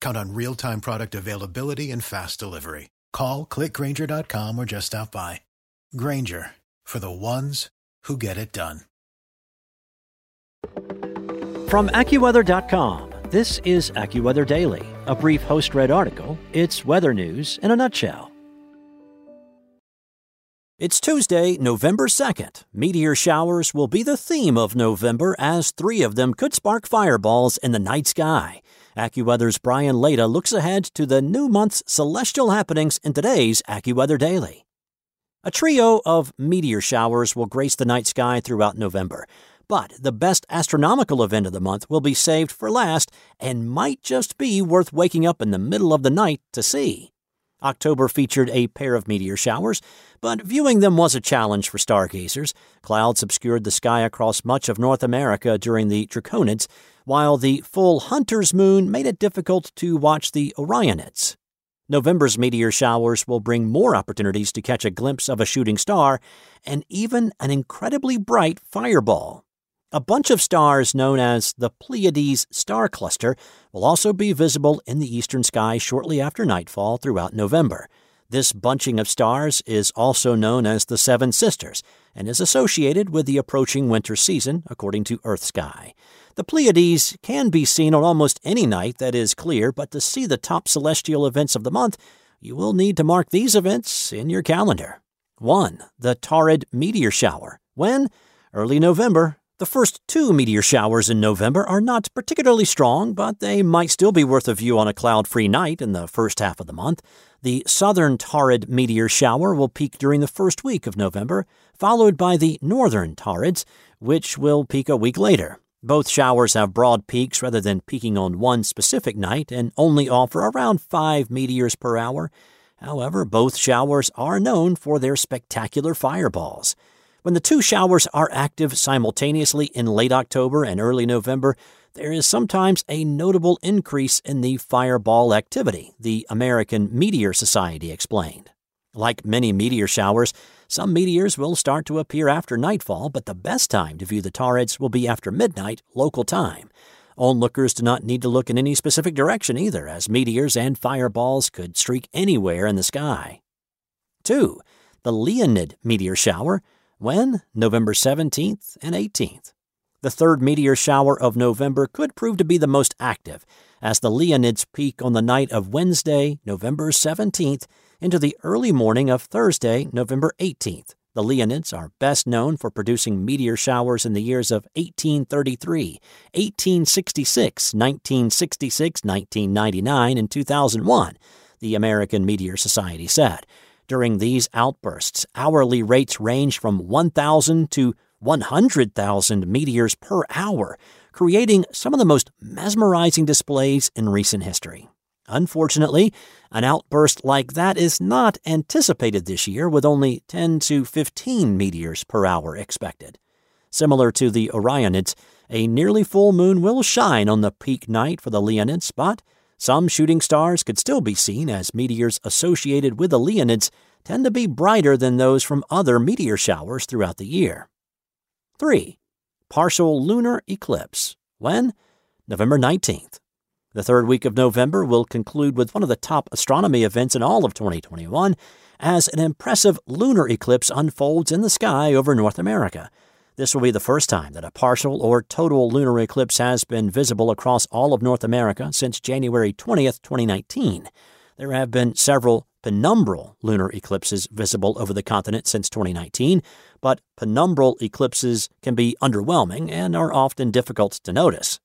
Count on real time product availability and fast delivery. Call clickgrainger.com or just stop by. Grainger for the ones who get it done. From AccuWeather.com, this is AccuWeather Daily, a brief host read article. It's weather news in a nutshell. It's Tuesday, November 2nd. Meteor showers will be the theme of November as three of them could spark fireballs in the night sky. AccuWeather's Brian Lada looks ahead to the new month's celestial happenings in today's AccuWeather Daily. A trio of meteor showers will grace the night sky throughout November, but the best astronomical event of the month will be saved for last and might just be worth waking up in the middle of the night to see. October featured a pair of meteor showers, but viewing them was a challenge for stargazers. Clouds obscured the sky across much of North America during the Draconids, while the full Hunter's moon made it difficult to watch the Orionids. November's meteor showers will bring more opportunities to catch a glimpse of a shooting star and even an incredibly bright fireball. A bunch of stars known as the Pleiades star cluster will also be visible in the eastern sky shortly after nightfall throughout November. This bunching of stars is also known as the Seven Sisters and is associated with the approaching winter season, according to EarthSky. The Pleiades can be seen on almost any night that is clear, but to see the top celestial events of the month, you will need to mark these events in your calendar. 1. The Taurid Meteor Shower. When? Early November, the first two meteor showers in November are not particularly strong, but they might still be worth a view on a cloud free night in the first half of the month. The southern Taurid meteor shower will peak during the first week of November, followed by the northern Taurids, which will peak a week later. Both showers have broad peaks rather than peaking on one specific night and only offer around 5 meteors per hour. However, both showers are known for their spectacular fireballs. When the two showers are active simultaneously in late October and early November, there is sometimes a notable increase in the fireball activity, the American Meteor Society explained. Like many meteor showers, some meteors will start to appear after nightfall, but the best time to view the Taurids will be after midnight local time. Onlookers do not need to look in any specific direction either, as meteors and fireballs could streak anywhere in the sky. 2. The Leonid meteor shower when? November 17th and 18th. The third meteor shower of November could prove to be the most active, as the Leonids peak on the night of Wednesday, November 17th, into the early morning of Thursday, November 18th. The Leonids are best known for producing meteor showers in the years of 1833, 1866, 1966, 1999, and 2001, the American Meteor Society said. During these outbursts, hourly rates range from 1,000 to 100,000 meteors per hour, creating some of the most mesmerizing displays in recent history. Unfortunately, an outburst like that is not anticipated this year, with only 10 to 15 meteors per hour expected. Similar to the Orionids, a nearly full moon will shine on the peak night for the Leonids, but some shooting stars could still be seen as meteors associated with the Leonids tend to be brighter than those from other meteor showers throughout the year. 3. Partial lunar eclipse. When? November 19th. The third week of November will conclude with one of the top astronomy events in all of 2021 as an impressive lunar eclipse unfolds in the sky over North America. This will be the first time that a partial or total lunar eclipse has been visible across all of North America since January 20th, 2019. There have been several penumbral lunar eclipses visible over the continent since 2019, but penumbral eclipses can be underwhelming and are often difficult to notice.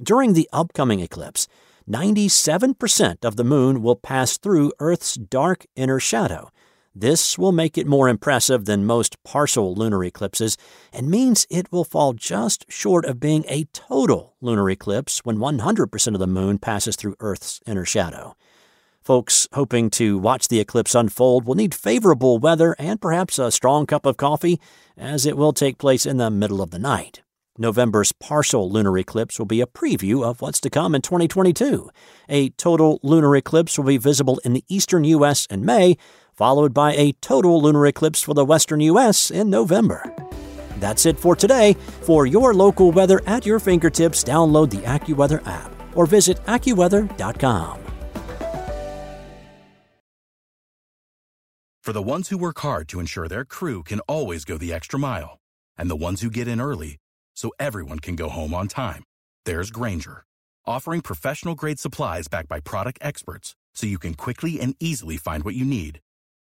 During the upcoming eclipse, 97% of the moon will pass through Earth's dark inner shadow, this will make it more impressive than most partial lunar eclipses and means it will fall just short of being a total lunar eclipse when 100% of the moon passes through Earth's inner shadow. Folks hoping to watch the eclipse unfold will need favorable weather and perhaps a strong cup of coffee, as it will take place in the middle of the night. November's partial lunar eclipse will be a preview of what's to come in 2022. A total lunar eclipse will be visible in the eastern U.S. in May, followed by a total lunar eclipse for the western U.S. in November. That's it for today. For your local weather at your fingertips, download the AccuWeather app or visit AccuWeather.com. For the ones who work hard to ensure their crew can always go the extra mile, and the ones who get in early so everyone can go home on time, there's Grainger, offering professional grade supplies backed by product experts so you can quickly and easily find what you need.